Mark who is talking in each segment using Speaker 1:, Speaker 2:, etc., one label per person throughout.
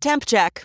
Speaker 1: Temp check.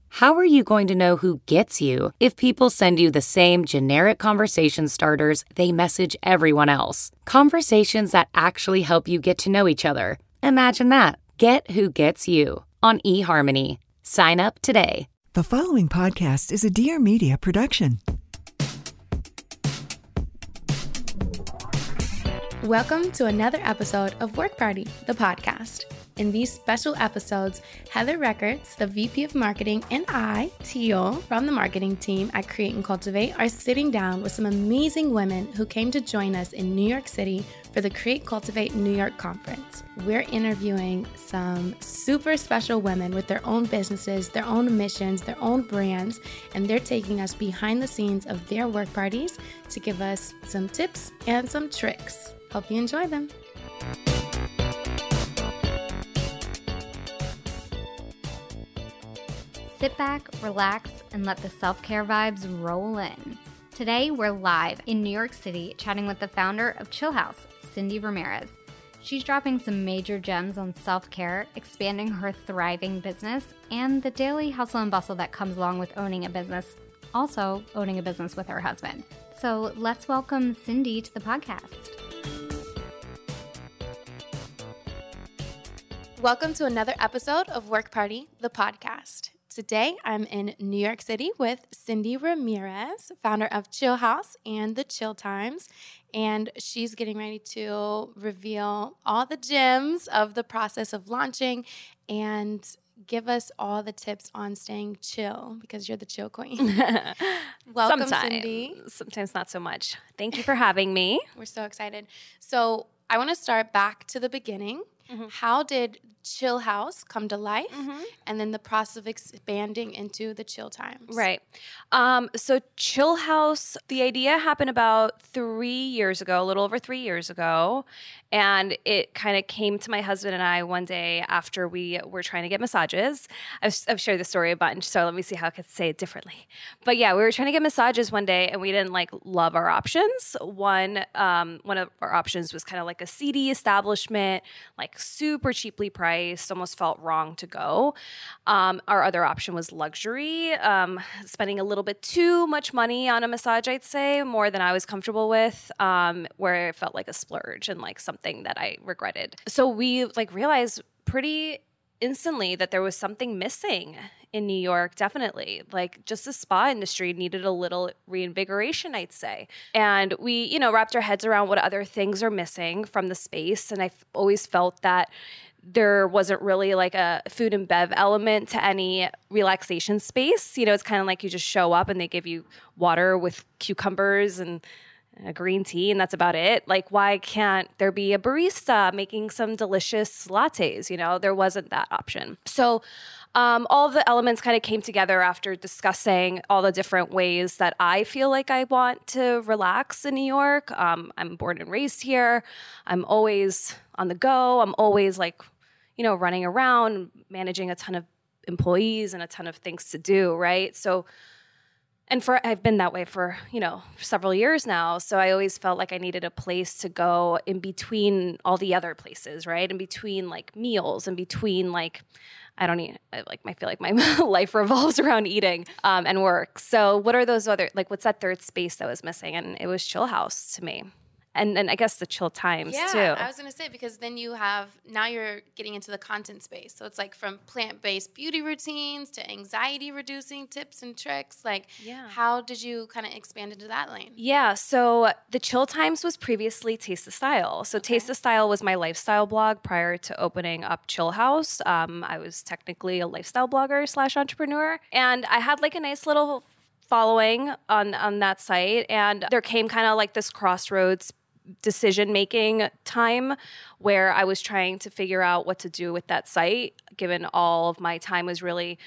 Speaker 2: How are you going to know who gets you if people send you the same generic conversation starters they message everyone else? Conversations that actually help you get to know each other. Imagine that. Get who gets you on eHarmony. Sign up today.
Speaker 3: The following podcast is a Dear Media production.
Speaker 4: Welcome to another episode of Work Party, the podcast. In these special episodes, Heather Records, the VP of Marketing, and I, Teal, from the marketing team at Create and Cultivate, are sitting down with some amazing women who came to join us in New York City for the Create Cultivate New York conference. We're interviewing some super special women with their own businesses, their own missions, their own brands, and they're taking us behind the scenes of their work parties to give us some tips and some tricks. Hope you enjoy them.
Speaker 5: Sit back, relax, and let the self care vibes roll in. Today, we're live in New York City chatting with the founder of Chill House, Cyndi Ramirez. She's dropping some major gems on self care, expanding her thriving business, and the daily hustle and bustle that comes along with owning a business, also owning a business with her husband. So let's welcome Cyndi to the podcast.
Speaker 4: Welcome to another episode of Work Party, the podcast. Today, I'm in New York City with Cyndi Ramirez, founder of Chillhouse and the Chill Times. And she's getting ready to reveal all the gems of the process of launching and give us all the tips on staying chill because you're the chill queen. Welcome,
Speaker 6: sometimes,
Speaker 4: Cyndi.
Speaker 6: Sometimes not so much. Thank you for having me.
Speaker 4: We're so excited. So, I want to start back to the beginning. Mm-hmm. How did Chillhouse come to life, mm-hmm. and then the process of expanding into the Chill Times?
Speaker 6: Right. Um, so, Chillhouse, the idea happened about three years ago, a little over three years ago. And it kind of came to my husband and I one day after we were trying to get massages. I've, I've shared the story a bunch, so let me see how I could say it differently. But yeah, we were trying to get massages one day, and we didn't like love our options. One, um, one of our options was kind of like a seedy establishment, like super cheaply priced, almost felt wrong to go. Um, our other option was luxury, um, spending a little bit too much money on a massage, I'd say, more than I was comfortable with, um, where it felt like a splurge and like something that I regretted. So we like realized pretty instantly that there was something missing in New York, definitely. Like just the spa industry needed a little reinvigoration, I'd say. And we, you know, wrapped our heads around what other things are missing from the space. And I've always felt that there wasn't really like a food and bev element to any relaxation space. You know, it's kind of like you just show up and they give you water with cucumbers and a green tea and that's about it. Like, why can't there be a barista making some delicious lattes? You know, there wasn't that option. So, um, all the elements kind of came together after discussing all the different ways that I feel like I want to relax in New York. Um, I'm born and raised here. I'm always on the go. I'm always like, you know, running around, managing a ton of employees and a ton of things to do, right? So, and for I've been that way for you know several years now. So I always felt like I needed a place to go in between all the other places, right? In between like meals, in between like I don't eat I, like I feel like my life revolves around eating um, and work. So what are those other like what's that third space that was missing? And it was Chillhouse to me. And then I guess the chill times
Speaker 4: yeah,
Speaker 6: too.
Speaker 4: I was gonna say because then you have now you're getting into the content space. So it's like from plant based beauty routines to anxiety reducing tips and tricks. Like,
Speaker 6: Yeah.
Speaker 4: how did you kind of expand into that lane?
Speaker 6: Yeah, so the Chill Times was previously Taste the Style. So Taste the Style was my lifestyle blog prior to opening up Chillhouse. Um, I was technically a lifestyle blogger slash entrepreneur, and I had like a nice little following on on that site. And there came kind of like this crossroads decision making time where I was trying to figure out what to do with that site, given all of my time was really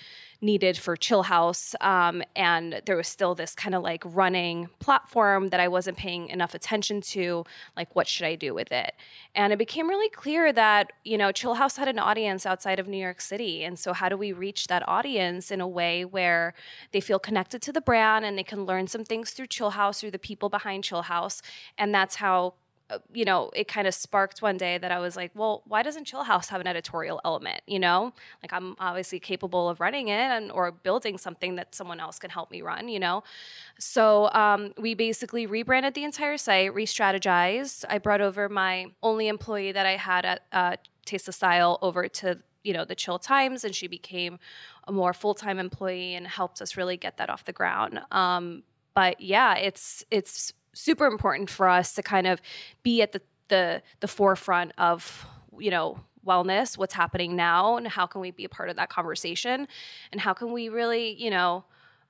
Speaker 6: needed for Chillhouse. Um, and there was still this kind of like running platform that I wasn't paying enough attention to. Like, what should I do with it? And it became really clear that, you know, Chillhouse had an audience outside of New York City. And so, how do we reach that audience in a way where they feel connected to the brand and they can learn some things through Chillhouse, through the people behind Chillhouse? And that's how you know, it kind of sparked one day that I was like, well, why doesn't Chillhouse have an editorial element? You know, like I'm obviously capable of running it and or building something that someone else can help me run. You know, so um, we basically rebranded the entire site, re-strategized. I brought over my only employee that I had at uh, Taste the Style over to you know the Chill Times, and she became a more full time employee and helped us really get that off the ground. Um, but yeah, it's it's super important for us to kind of be at the the the forefront of you know wellness what's happening now and how can we be a part of that conversation? And how can we really you know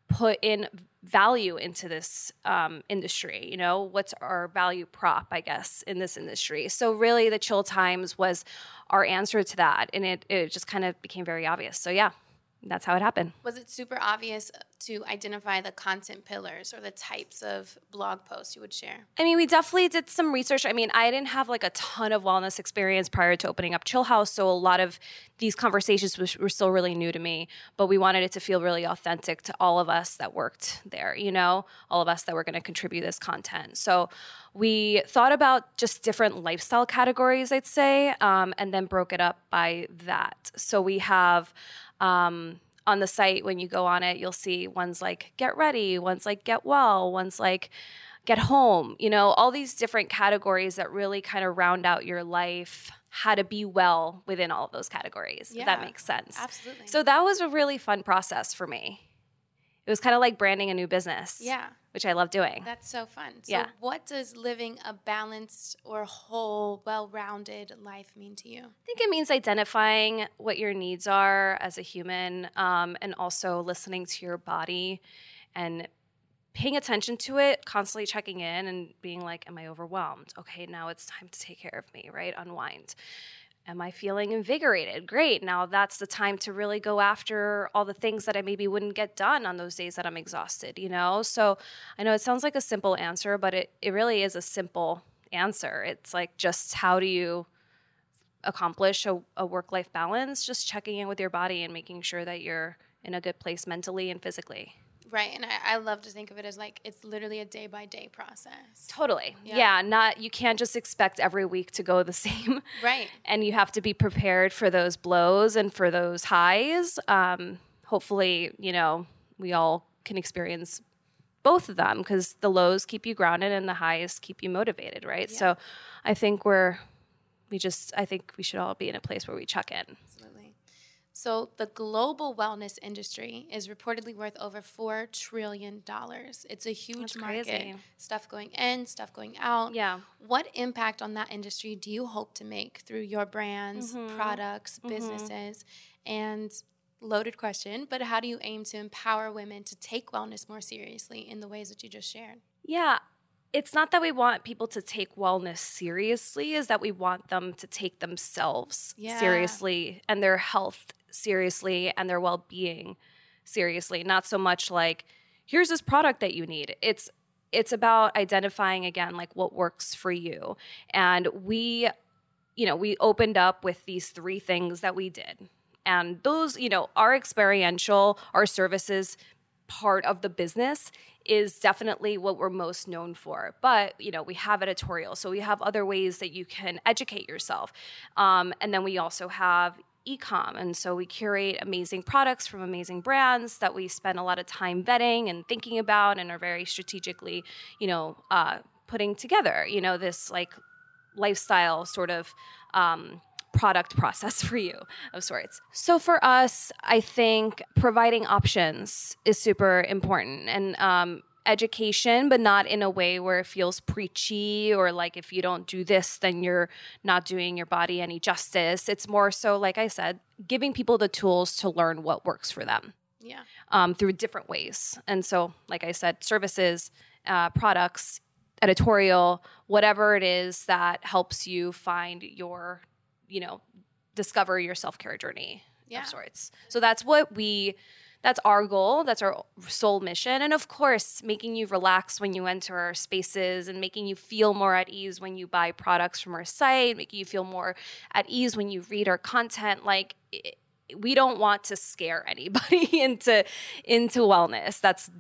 Speaker 6: put in value into this um, industry? You know what's our value prop i guess in this industry? So really the chill times was our answer to that and it, it just kind of became very obvious. So yeah that's how it happened
Speaker 4: Was it super obvious to identify the content pillars or the types of blog posts you would share?
Speaker 6: I mean, we definitely did some research. I mean, I didn't have like a ton of wellness experience prior to opening up Chillhouse, so a lot of these conversations was, were still really new to me. But we wanted it to feel really authentic to all of us that worked there. You know, all of us that were going to contribute this content. So we thought about just different lifestyle categories, I'd say, um, and then broke it up by that. So we have. Um, on the site when you go on it you'll see ones like get ready ones like get well ones like get home you know all these different categories that really kind of round out your life how to be well within all of those categories if that makes sense
Speaker 4: absolutely.
Speaker 6: so that was a really fun process for me it was kind of like branding a new business
Speaker 4: Yeah.
Speaker 6: which i love doing
Speaker 4: That's so fun. So,
Speaker 6: Yeah.
Speaker 4: what does living a balanced or whole, well rounded life mean to you?
Speaker 6: I think it means identifying what your needs are as a human um, and also listening to your body and paying attention to it, constantly checking in and being like, Am I overwhelmed? Okay, now it's time to take care of me, right? Unwind. Am I feeling invigorated? Great. Now that's the time to really go after all the things that I maybe wouldn't get done on those days that I'm exhausted, you know? So I know it sounds like a simple answer, but it, it really is a simple answer. It's like just how do you accomplish a, a work life balance, just checking in with your body and making sure that you're in a good place mentally and physically.
Speaker 4: Right. And I, I love to think of it as like it's literally a day by day process.
Speaker 6: Totally.
Speaker 4: Yeah.
Speaker 6: Yeah. not you can't just expect every week to go the same.
Speaker 4: Right.
Speaker 6: And you have to be prepared for those blows and for those highs. Um, hopefully, you know, we all can experience both of them because the lows keep you grounded and the highs keep you motivated, right? So I think we're we just I think we should all be in a place where we check in.
Speaker 4: So, the global wellness industry is reportedly worth over $4 trillion. It's a huge
Speaker 6: That's
Speaker 4: market.
Speaker 6: crazy.
Speaker 4: Stuff going in, stuff going out.
Speaker 6: Yeah.
Speaker 4: What impact on that industry do you hope to make through your brands,
Speaker 6: Mm-hmm.
Speaker 4: products, businesses? And loaded question, but how do you aim to empower women to take wellness more seriously in the ways that you just shared?
Speaker 6: Yeah. It's not that we want people to take wellness seriously, is that we want them to take themselves
Speaker 4: Yeah.
Speaker 6: seriously and their health seriously and their well being seriously. Not so much like, here's this product that you need. It's it's about identifying again like what works for you. And we, you know, we opened up with these three things that we did. And those, you know, our experiential, our services part of the business is definitely what we're most known for. But you know, we have editorial, so we have other ways that you can educate yourself, um, and then we also have ecom, and so we curate amazing products from amazing brands that we spend a lot of time vetting and thinking about, and are very strategically, you know. Uh, putting together, you know, this like lifestyle sort of um, product process for you of sorts. So for us, I think providing options is super important and um, education, but not in a way where it feels preachy or like if you don't do this, then you're not doing your body any justice. It's more so, like I said, giving people the tools to learn what works for them.
Speaker 4: Yeah.
Speaker 6: Um, through different ways. And so, like I said, services, uh, products, editorial, whatever it is that helps you find your, you know, discover your self care journey
Speaker 4: Yeah.
Speaker 6: of sorts. So that's what we that's our goal. That's our sole mission. And of course making you relax when you enter our spaces and making you feel more at ease when you buy products from our site making you feel more at ease when you read our content. Like it, we don't want to scare anybody into into wellness. That's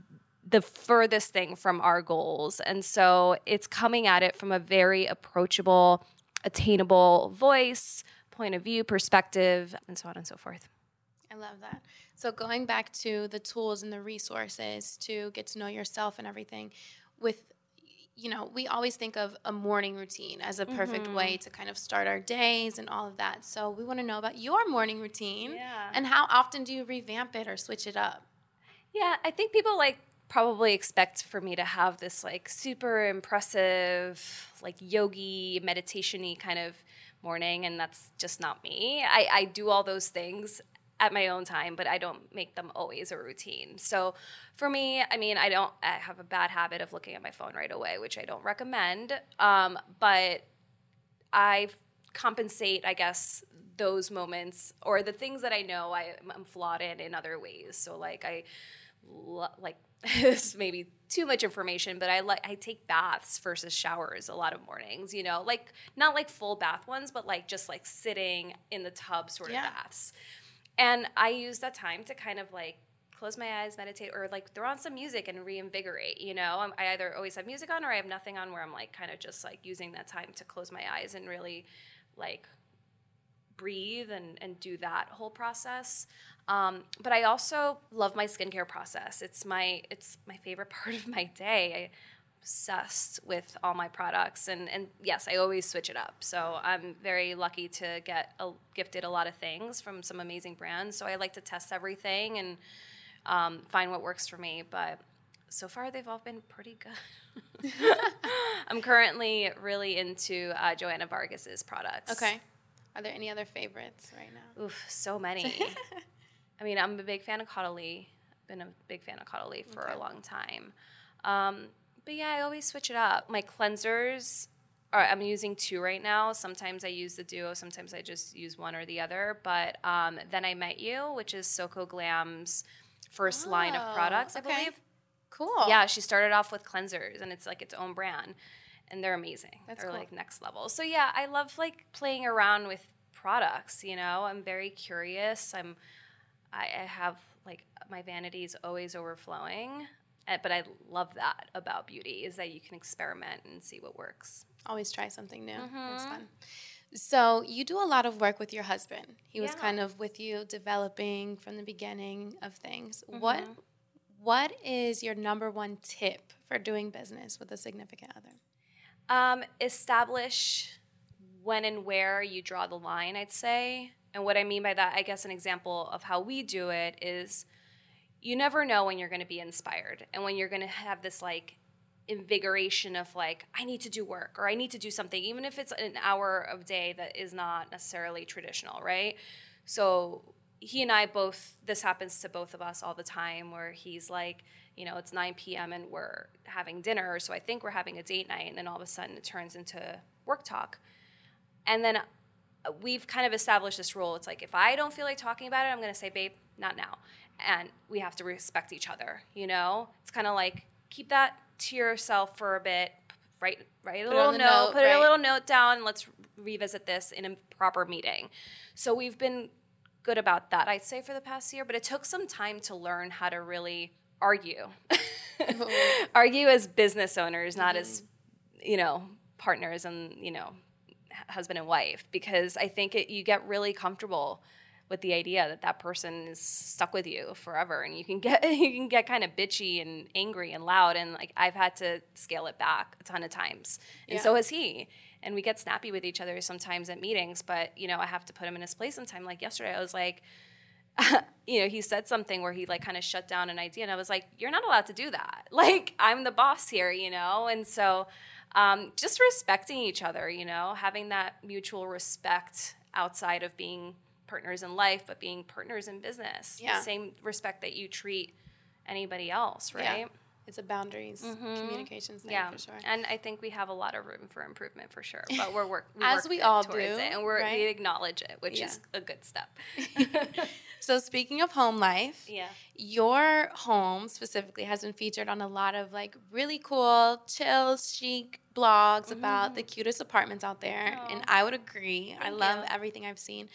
Speaker 6: the furthest thing from our goals. And so it's coming at it from a very approachable attainable voice point of view perspective and so on and so forth
Speaker 4: I love that. So going back to the tools and the resources to get to know yourself and everything with you know, we always think of a morning routine as a perfect
Speaker 6: Mm-hmm.
Speaker 4: way to kind of start our days and all of that. So we want to know about your morning routine
Speaker 6: Yeah.
Speaker 4: and how often do you revamp it or switch it up?
Speaker 6: Yeah, I think people like probably expect for me to have this like super impressive, like yogi, meditation-y kind of morning, and that's just not me. I, I do all those things at my own time, but I don't make them always a routine. So for me, I mean, I don't I have a bad habit of looking at my phone right away, which I don't recommend. Um, but I compensate, I guess, those moments or the things that I know I, I'm flawed in in other ways. So like I like this is maybe too much information, but I like I take baths versus showers a lot of mornings. You know, like not like full bath ones, but like just like sitting in the tub sort of baths. And I use that time to kind of like close my eyes, meditate, or like throw on some music and reinvigorate. You know, I'm, I either always have music on or I have nothing on where I'm like kind of just like using that time to close my eyes and really like breathe and, and do that whole process. Um, but I also love my skincare process. It's my it's my favorite part of my day. I obsessed with all my products and and yes, I always switch it up. So I'm very lucky to get a, gifted a lot of things from some amazing brands. So I like to test everything and um, find what works for me. But so far, they've all been pretty good. I'm currently really into uh, Joanna Vargas's products.
Speaker 4: Okay. Are there any other favorites right now?
Speaker 6: Oof, so many. I mean, I'm a big fan of Caudalie. Been a big fan of Caudalie for a long time. Um, but yeah, I always switch it up. My cleansers, are, I'm using two right now. Sometimes I use the duo. Sometimes I just use one or the other. But um, then I met you, which is Soko Glam's first line of
Speaker 4: Oh,
Speaker 6: products, I
Speaker 4: okay.
Speaker 6: believe.
Speaker 4: Cool.
Speaker 6: Yeah, she started off with cleansers, and it's like its own brand, and they're amazing.
Speaker 4: That's
Speaker 6: they're
Speaker 4: cool.
Speaker 6: like next level. So yeah, I love like playing around with products. You know, I'm very curious. I'm, I, I have like my vanity is always overflowing, but I love that about beauty is that you can experiment and see what works.
Speaker 4: Always try something new.
Speaker 6: Mm-hmm.
Speaker 4: It's fun. So you do a lot of work with your husband. He was
Speaker 6: Yeah.
Speaker 4: kind of with you developing from the beginning of things.
Speaker 6: Mm-hmm.
Speaker 4: What what is your number one tip for doing business with a significant other?
Speaker 6: Um, establish when and where you draw the line, I'd say. And what I mean by that, I guess an example of how we do it is you never know when you're going to be inspired and when you're going to have this like invigoration of like, I need to do work or I need to do something, even if it's an hour of day that is not necessarily traditional, right? So he and I both, this happens to both of us all the time where he's like, you know, it's 9 p.m. and we're having dinner. So I think we're having a date night. And then all of a sudden it turns into work talk. And then uh, we've kind of established this rule. It's like, if I don't feel like talking about it, I'm going to say, babe, not now. And we have to respect each other, you know? It's kind of like, keep that to yourself for a bit. Write, write a
Speaker 4: Put
Speaker 6: little note,
Speaker 4: note,
Speaker 6: put
Speaker 4: right.
Speaker 6: a little note down, let's revisit this in a proper meeting. So we've been good about that, I'd say, for the past year, but it took some time to learn how to really argue. argue as business owners, not as, mm-hmm. you know, partners and, you know, husband and wife, because I think it, you get really comfortable with the idea that that person is stuck with you forever and you can get you can get kind of bitchy and angry and loud and like I've had to scale it back a ton of times and
Speaker 4: Yeah.
Speaker 6: so has he and we get snappy with each other sometimes at meetings but you know I have to put him in his place sometime like yesterday I was like you know, he said something where he like kind of shut down an idea, and I was like, "You're not allowed to do that. Like, I'm the boss here, you know." And so, um, just respecting each other, you know, having that mutual respect outside of being partners in life, but being partners in business.
Speaker 4: Yeah.
Speaker 6: The same respect that you treat anybody else,
Speaker 4: Yeah.
Speaker 6: right?
Speaker 4: It's a boundaries mm-hmm. communications thing
Speaker 6: Yeah,
Speaker 4: for sure.
Speaker 6: and I think we have a lot of room for improvement for sure. But we're work, we
Speaker 4: As
Speaker 6: work
Speaker 4: we all do,
Speaker 6: it, and we're,
Speaker 4: right?
Speaker 6: we acknowledge it, which
Speaker 4: Yeah.
Speaker 6: is a good step.
Speaker 4: So speaking of home life,
Speaker 6: yeah.
Speaker 4: your home specifically has been featured on a lot of like really cool, chill, chic blogs about the mm-hmm. cutest apartments out there. And I would agree. I love
Speaker 6: you.
Speaker 4: everything I've seen.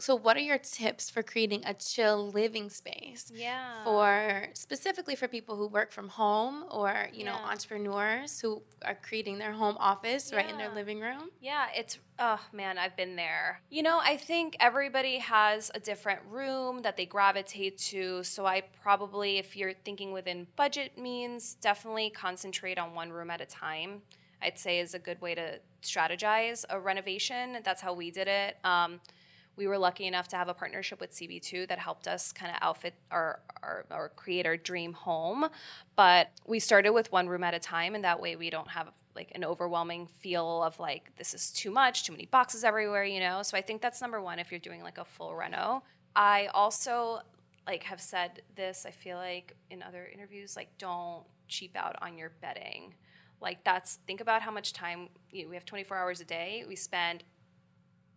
Speaker 4: So what are your tips for creating a chill living space?
Speaker 6: Yeah.
Speaker 4: For specifically for people who work from home or, you know, entrepreneurs who are creating their home office right in their living room.
Speaker 6: Yeah, it's oh man, I've been there. You know, I think everybody has a different room that they gravitate to. So I probably, if you're thinking within budget means, definitely concentrate on one room at a time. I'd say is a good way to strategize a renovation. That's how we did it. Um, we were lucky enough to have a partnership with CB2 that helped us kind of outfit our, our or create our dream home. But we started with one room at a time, and that way we don't have like an overwhelming feel of like this is too much, too many boxes everywhere, you know. So I think that's number one if you're doing like a full reno. I also like have said this. I feel like in other interviews, like don't cheap out on your bedding. Like that's think about how much time you know, we have 24 hours a day. We spend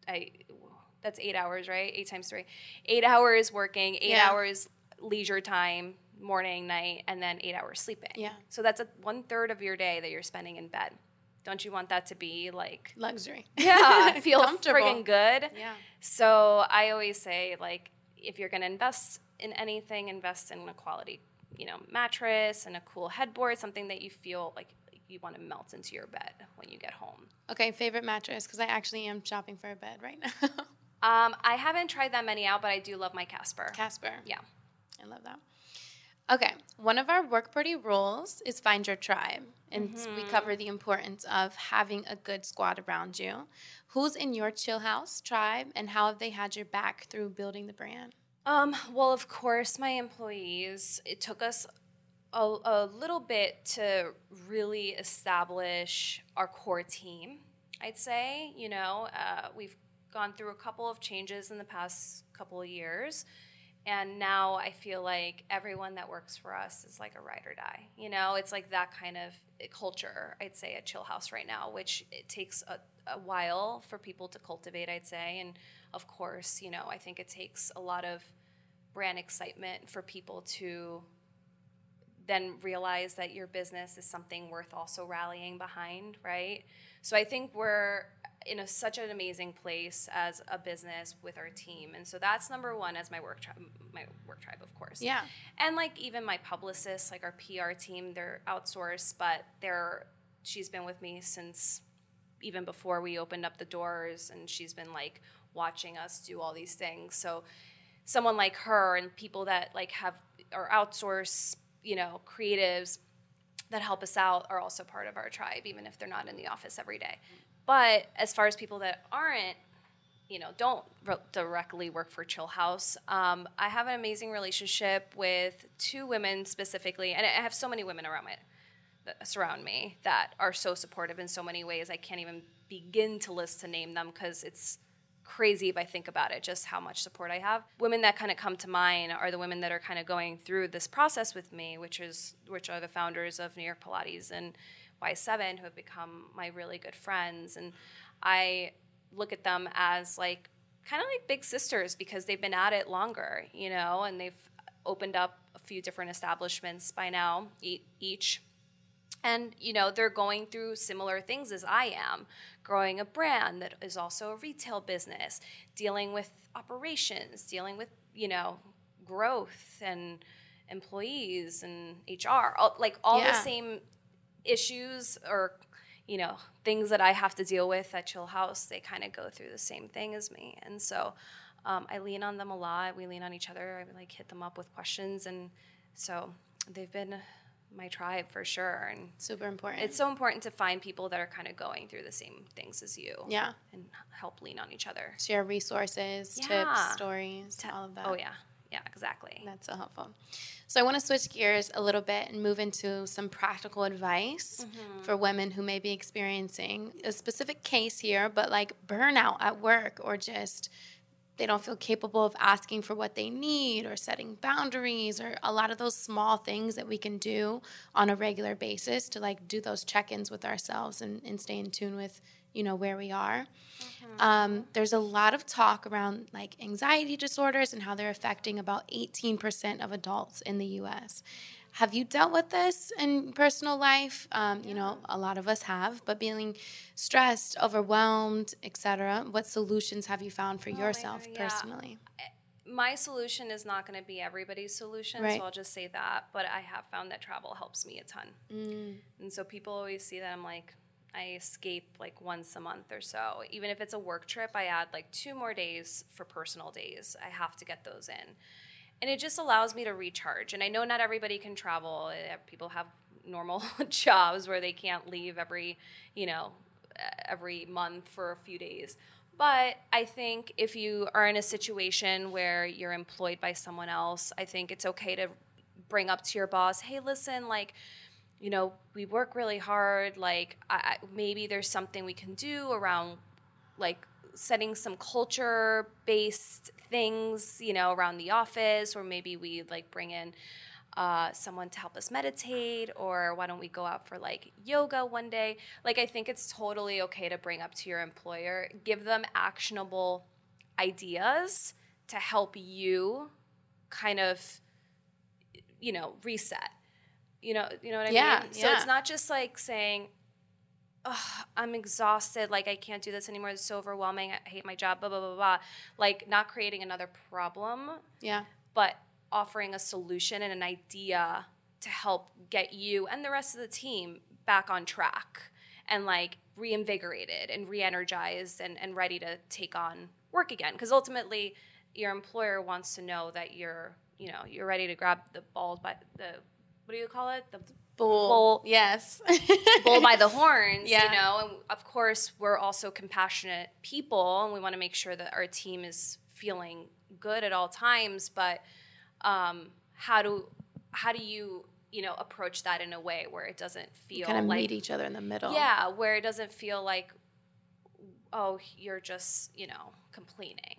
Speaker 6: I that's eight hours, right? Eight times three. Eight hours working, eight
Speaker 4: Yeah.
Speaker 6: hours leisure time, morning, night, and then eight hours sleeping.
Speaker 4: Yeah.
Speaker 6: So that's a one third of your day that you're spending in bed. Don't you want that to be like
Speaker 4: Luxury.
Speaker 6: yeah, feel friggin' good?
Speaker 4: Yeah.
Speaker 6: So I always say like if you're gonna invest in anything, invest in a quality, you know, mattress and a cool headboard, something that you feel like you want to melt into your bed when you get home.
Speaker 4: Okay, favorite mattress because I actually am shopping for a bed right now.
Speaker 6: Um, I haven't tried that many out, but I do love my Casper.
Speaker 4: Casper.
Speaker 6: Yeah.
Speaker 4: I love that. Okay, one of our work party rules is find your tribe. And we cover the importance of having a good squad around you. Who's in your Chillhouse tribe and how have they had your back through building the brand?
Speaker 6: Um, well, of course, my employees, it took us a, a little bit to really establish our core team, I'd say. You know, uh, we've gone through a couple of changes in the past couple of years. And now I feel like everyone that works for us is like a ride or die. You know, it's like that kind of culture, I'd say, at Chillhouse right now, which it takes a, a while for people to cultivate, I'd say. And of course, you know, I think it takes a lot of brand excitement for people to then realize that your business is something worth also rallying behind, right? So I think we're in a, such an amazing place as a business with our team, and so that's number one as my work tribe. My work tribe, of course.
Speaker 4: Yeah.
Speaker 6: And like even my publicists, like our PR team, they're outsourced, but they're she's been with me since even before we opened up the doors, and she's been like watching us do all these things. So someone like her and people that like have or outsource, you know, creatives that help us out are also part of our tribe, even if they're not in the office every day. But as far as people that aren't, you know, don't re- directly work for Chillhouse, um, I have an amazing relationship with two women specifically, and I have so many women around me that surround me that are so supportive in so many ways. I can't even begin to list to name them because it's crazy if I think about it, just how much support I have. Women that kind of come to mind are the women that are kind of going through this process with me, which is which are the founders of New York Pilates and Y7, who have become my really good friends. And I look at them as like kind of like big sisters because they've been at it longer, you know, and they've opened up a few different establishments by now, each and you know they're going through similar things as i am growing a brand that is also a retail business dealing with operations dealing with you know growth and employees and hr all, like all
Speaker 4: Yeah.
Speaker 6: the same issues or you know things that i have to deal with at Chillhouse they kind of go through the same thing as me and so um, I lean on them a lot. We lean on each other. I like hit them up with questions, and so they've been my tribe for sure. And
Speaker 4: Super important.
Speaker 6: it's so important to find people that are kind of going through the same things as you.
Speaker 4: Yeah.
Speaker 6: and help lean on each other.
Speaker 4: Share resources,
Speaker 6: Yeah.
Speaker 4: tips, stories, all of that.
Speaker 6: Oh yeah, yeah, exactly.
Speaker 4: That's so helpful. So I want to switch gears a little bit and move into some practical advice
Speaker 6: Mm-hmm.
Speaker 4: for women who may be experiencing a specific case here, but like burnout at work or just they don't feel capable of asking for what they need or setting boundaries or a lot of those small things that we can do on a regular basis to like do those check-ins with ourselves and, and stay in tune with you know where we are um, there's a lot of talk around like anxiety disorders and how they're affecting about 18% of adults in the us have you dealt with this in personal life um, you know a lot of us have but being stressed overwhelmed etc what solutions have you found for yourself
Speaker 6: God, yeah.
Speaker 4: personally
Speaker 6: my solution is not going to be everybody's solution,
Speaker 4: Right.
Speaker 6: so I'll just say that. But I have found that travel helps me a ton.
Speaker 4: Mm.
Speaker 6: And so people always see that I'm like, I escape like once a month or so. Even if it's a work trip, I add like two more days for personal days. I have to get those in. And it just allows me to recharge. And I know not everybody can travel. Eh, People have normal jobs where they can't leave every, you know, eh, every month for a few days. But I think if you are in a situation where you're employed by someone else, I think it's okay to bring up to your boss, hey, listen, like, you know, we work really hard. Like, I, maybe there's something we can do around, like, setting some culture based things, you know, around the office, or maybe we like bring in uh, someone to help us meditate, or why don't we go out for like yoga one day? Like, I think it's totally okay to bring up to your employer, give them actionable ideas to help you kind of, you know, reset. You know, you know what I mean?
Speaker 4: Yeah,
Speaker 6: mean? So
Speaker 4: yeah.
Speaker 6: it's not just like saying, "Ugh, I'm exhausted. Like I can't do this anymore. It's so overwhelming. I hate my job. Blah blah blah blah. Like not creating another problem,
Speaker 4: yeah
Speaker 6: but offering a solution and an idea to help get you and the rest of the team back on track and like reinvigorated and re-energized and, and ready to take on work again. Because ultimately, your employer wants to know that you're you know you're ready to grab the ball by the what do you call it the
Speaker 4: bull,
Speaker 6: Bull-
Speaker 4: yes
Speaker 6: bull by the horns,
Speaker 4: Yeah.
Speaker 6: you know. And of course, we're also compassionate people, and we want to make sure that our team is feeling good at all times. But um, how do how do you you know approach that in a way where it doesn't feel
Speaker 4: kind of
Speaker 6: like
Speaker 4: meet each other in the middle
Speaker 6: yeah, where it doesn't feel like oh you're just you know complaining,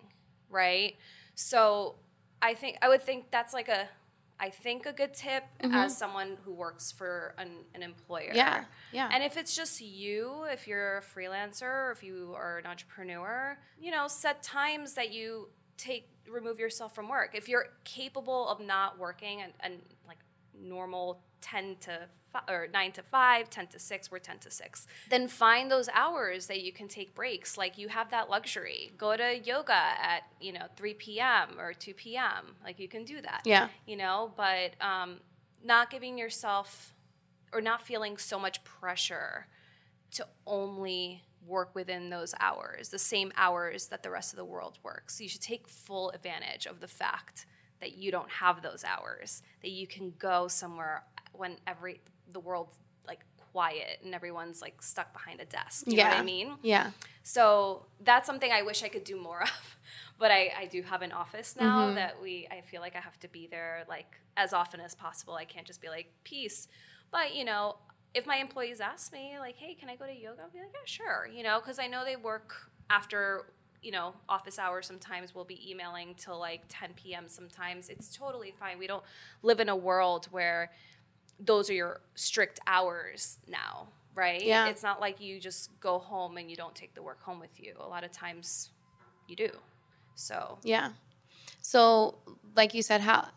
Speaker 6: right? So I think I would think that's like a I think a good tip as someone who works for an, an employer.
Speaker 4: Mm-hmm. Yeah, yeah.
Speaker 6: And if it's just you, if you're a freelancer, or if you are an entrepreneur, you know, set times that you take remove yourself from work. If you're capable of not working and, and like normal 10 to fi- or 9 to 5, 10 to 6, we're 10 to 6. Then find those hours that you can take breaks. Like you have that luxury. Go to yoga at, you know, 3 p.m. or 2 p.m. Like you can do that.
Speaker 4: Yeah.
Speaker 6: You know, but um, not giving yourself or not feeling so much pressure to only work within those hours, the same hours that the rest of the world works. You should take full advantage of the fact that you don't have those hours, that you can go somewhere when every the world's like quiet and everyone's like stuck behind a desk. You know what I mean?
Speaker 4: yeah
Speaker 6: So that's something I wish I could do more of. But I, I do have an office now
Speaker 4: Mm-hmm.
Speaker 6: that we I feel like I have to be there like as often as possible. I can't just be like peace. But you know, if my employees ask me like, "Hey, can I go to yoga?" I'll be like, "Yeah, sure." You know, because I know they work after you know office hours. Sometimes we'll be emailing till like 10 p.m. Sometimes it's totally fine. We don't live in a world where those are your strict hours now, right?
Speaker 4: Yeah.
Speaker 6: It's not like you just go home and you don't take the work home with you. A lot of times you do. So,
Speaker 4: Yeah. So, like you said, how,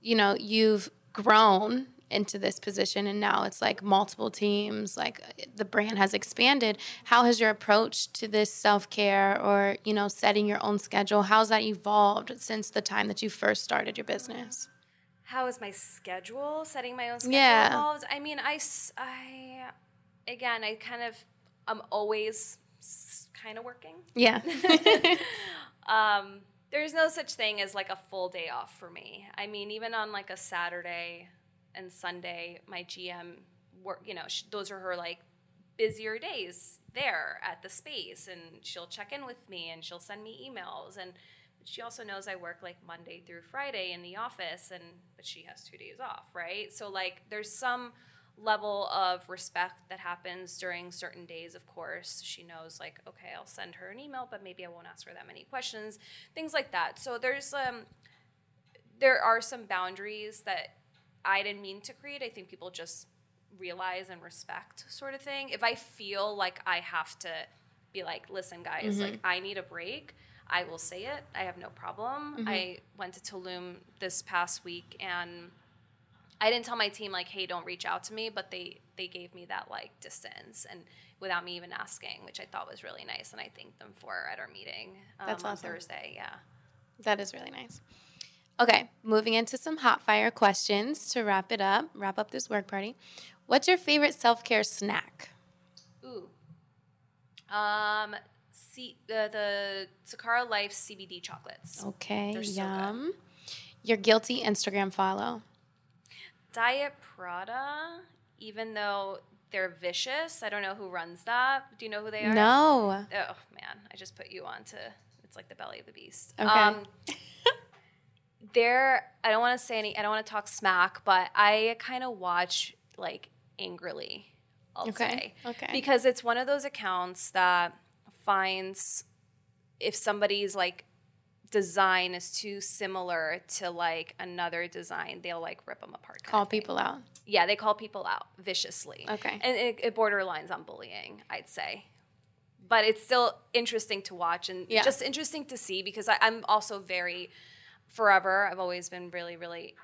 Speaker 4: you know, you've grown into this position and now it's like multiple teams, like the brand has expanded. How has your approach to this self care or, you know, setting your own schedule, how's that evolved since the time that you first started your business?
Speaker 6: How is my schedule setting my own schedule
Speaker 4: Yeah.
Speaker 6: involved? I mean, I, I again, I kind of, I'm always kind of working.
Speaker 4: Yeah.
Speaker 6: Um, there's no such thing as like a full day off for me. I mean, even on like a Saturday and Sunday, my GM work, you know, sh- those are her like busier days there at the space and she'll check in with me and she'll send me emails and she also knows I work like Monday through Friday in the office and but she has 2 days off, right? So like there's some level of respect that happens during certain days of course she knows like okay i'll send her an email but maybe i won't ask her that many questions things like that so there's um there are some boundaries that i didn't mean to create i think people just realize and respect sort of thing if i feel like i have to be like listen guys mm-hmm. like i need a break i will say it i have no problem mm-hmm. i went to tulum this past week and I didn't tell my team like, hey, don't reach out to me, but they they gave me that like distance and without me even asking, which I thought was really nice, and I thanked them for at our meeting. Um,
Speaker 4: That's awesome.
Speaker 6: on Thursday. Yeah,
Speaker 4: that is really nice. Okay, moving into some hot fire questions to wrap it up, wrap up this work party. What's your favorite self care snack?
Speaker 6: Ooh, um, C- uh, the Sakara Life CBD chocolates.
Speaker 4: Okay, They're yum. So Your guilty Instagram follow.
Speaker 6: Diet Prada, even though they're vicious, I don't know who runs that. Do you know who they are?
Speaker 4: No.
Speaker 6: Oh man, I just put you on to. It's like the belly of the beast.
Speaker 4: Okay. Um,
Speaker 6: they're. I don't want to say any. I don't want to talk smack, but I kind of watch like angrily. I'll
Speaker 4: okay.
Speaker 6: say.
Speaker 4: Okay.
Speaker 6: Because it's one of those accounts that finds if somebody's like design is too similar to like another design, they'll like rip them apart.
Speaker 4: Call people out.
Speaker 6: Yeah, they call people out viciously.
Speaker 4: Okay.
Speaker 6: And it, it borderlines on bullying, I'd say. But it's still interesting to watch and yeah. just interesting to see because I, I'm also very, forever, I've always been really, really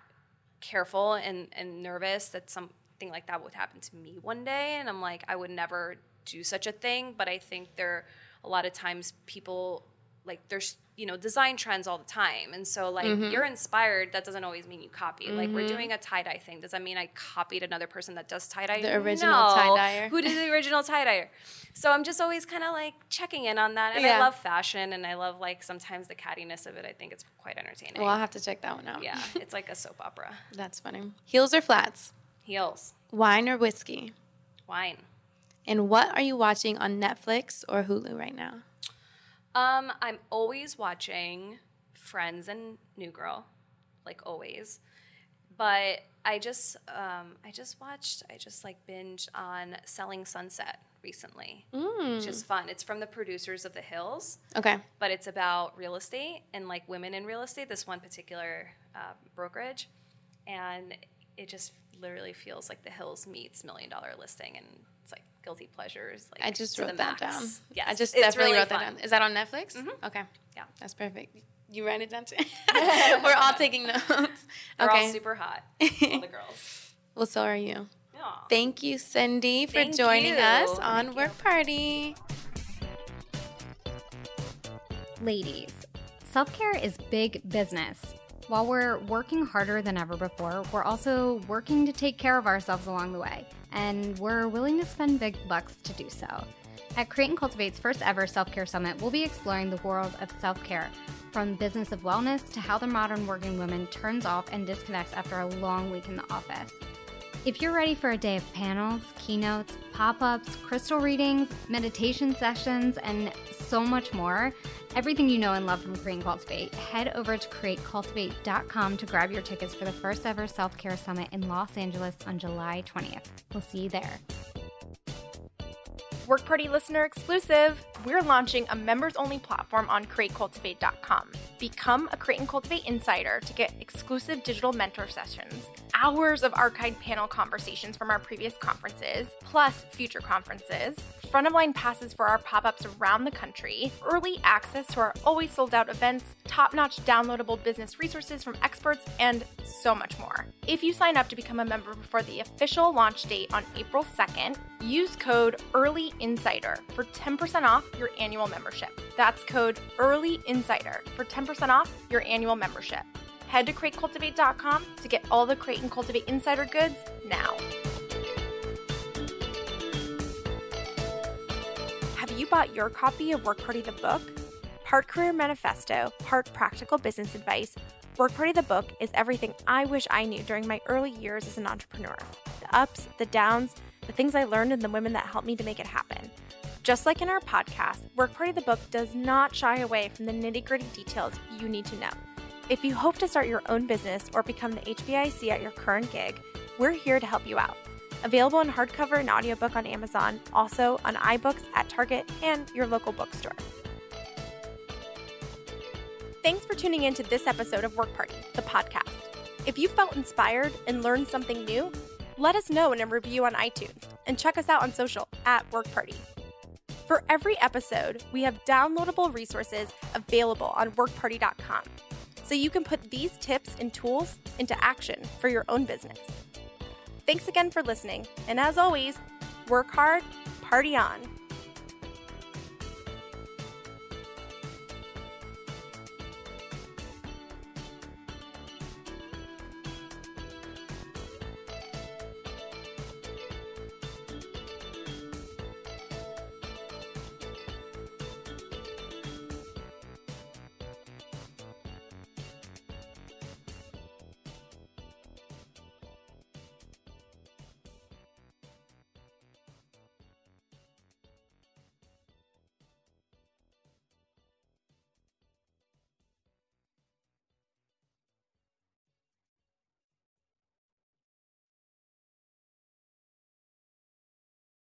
Speaker 6: careful and, and nervous that something like that would happen to me one day. And I'm like, I would never do such a thing. But I think there, a lot of times people, like, there's you know design trends all the time. And so like mm-hmm. you're inspired that doesn't always mean you copy. Mm-hmm. like we're mm-hmm. doing a tie-dye thing. Does that mean i copied another person that does tie-dye?
Speaker 4: The original no. tie-dyer.
Speaker 6: Who did the original tie-dyer? So i'm just always kind of like checking in on that. And yeah. i love fashion and i love like sometimes the cattiness of it. I think it's quite entertaining.
Speaker 4: Well i'll have to check that one out.
Speaker 6: Yeah it's like a soap opera.
Speaker 4: That's funny. Heels or flats?
Speaker 6: Heels.
Speaker 4: Wine or whiskey?
Speaker 6: Wine
Speaker 4: and what are you watching on netflix or hulu right now
Speaker 6: um, I'm always watching Friends and New Girl, like always. But I just um, I just watched I just like binge on Selling Sunset recently,
Speaker 4: mm.
Speaker 6: which is fun. It's from the producers of The Hills.
Speaker 4: Okay.
Speaker 6: But it's about real estate and like women in real estate. This one particular uh, brokerage, and it just literally feels like The Hills meets Million Dollar Listing, and guilty pleasures. Like
Speaker 4: I just wrote that down.
Speaker 6: Yeah,
Speaker 4: I just definitely really wrote fun. that down. Is that on Netflix?
Speaker 6: Mm-hmm.
Speaker 4: Okay.
Speaker 6: Yeah,
Speaker 4: that's perfect. You write it down too. We're all taking notes.
Speaker 6: They're okay. all super hot. All the girls.
Speaker 4: well, so are you.
Speaker 6: Aww.
Speaker 4: Thank you, Cyndi, for
Speaker 6: Thank
Speaker 4: joining
Speaker 6: you.
Speaker 4: us on
Speaker 6: Thank
Speaker 4: Work
Speaker 6: you.
Speaker 4: Party.
Speaker 5: Ladies, self care is big business. While we're working harder than ever before, we're also working to take care of ourselves along the way, and we're willing to spend big bucks to do so. At Create and Cultivate's first ever self care summit, we'll be exploring the world of self care, from business of wellness to how the modern working woman turns off and disconnects after a long week in the office. If you're ready for a day of panels, keynotes, pop ups, crystal readings, meditation sessions, and so much more, everything you know and love from Create and Cultivate, head over to createcultivate.com to grab your tickets for the first ever self care summit in Los Angeles on July 20th. We'll see you there.
Speaker 7: Work Party listener exclusive. We're launching a members only platform on createcultivate.com. Become a Create and Cultivate insider to get exclusive digital mentor sessions, hours of archived panel conversations from our previous conferences, plus future conferences, front of line passes for our pop ups around the country, early access to our always sold out events, top notch downloadable business resources from experts, and so much more. If you sign up to become a member before the official launch date on April 2nd, use code EARLY Insider for 10% off your annual membership. That's code EARLY Insider for 10% off your annual membership. Head to createcultivate.com to get all the Create and Cultivate Insider goods now. Have you bought your copy of Work Party the book? Part career manifesto, part practical business advice, Work Party the book is everything I wish I knew during my early years as an entrepreneur the ups, the downs, the things I learned, and the women that helped me to make it happen. Just like in our podcast, Work Party the book does not shy away from the nitty gritty details you need to know. If you hope to start your own business or become the HBIC at your current gig, we're here to help you out. Available in hardcover and audiobook on Amazon, also on iBooks at Target and your local bookstore. Thanks for tuning in to this episode of Work Party, the podcast. If you felt inspired and learned something new, let us know in a review on iTunes and check us out on social at Work Party. For every episode, we have downloadable resources available on workparty.com so you can put these tips and tools into action for your own business. Thanks again for listening, and as always, work hard, party on.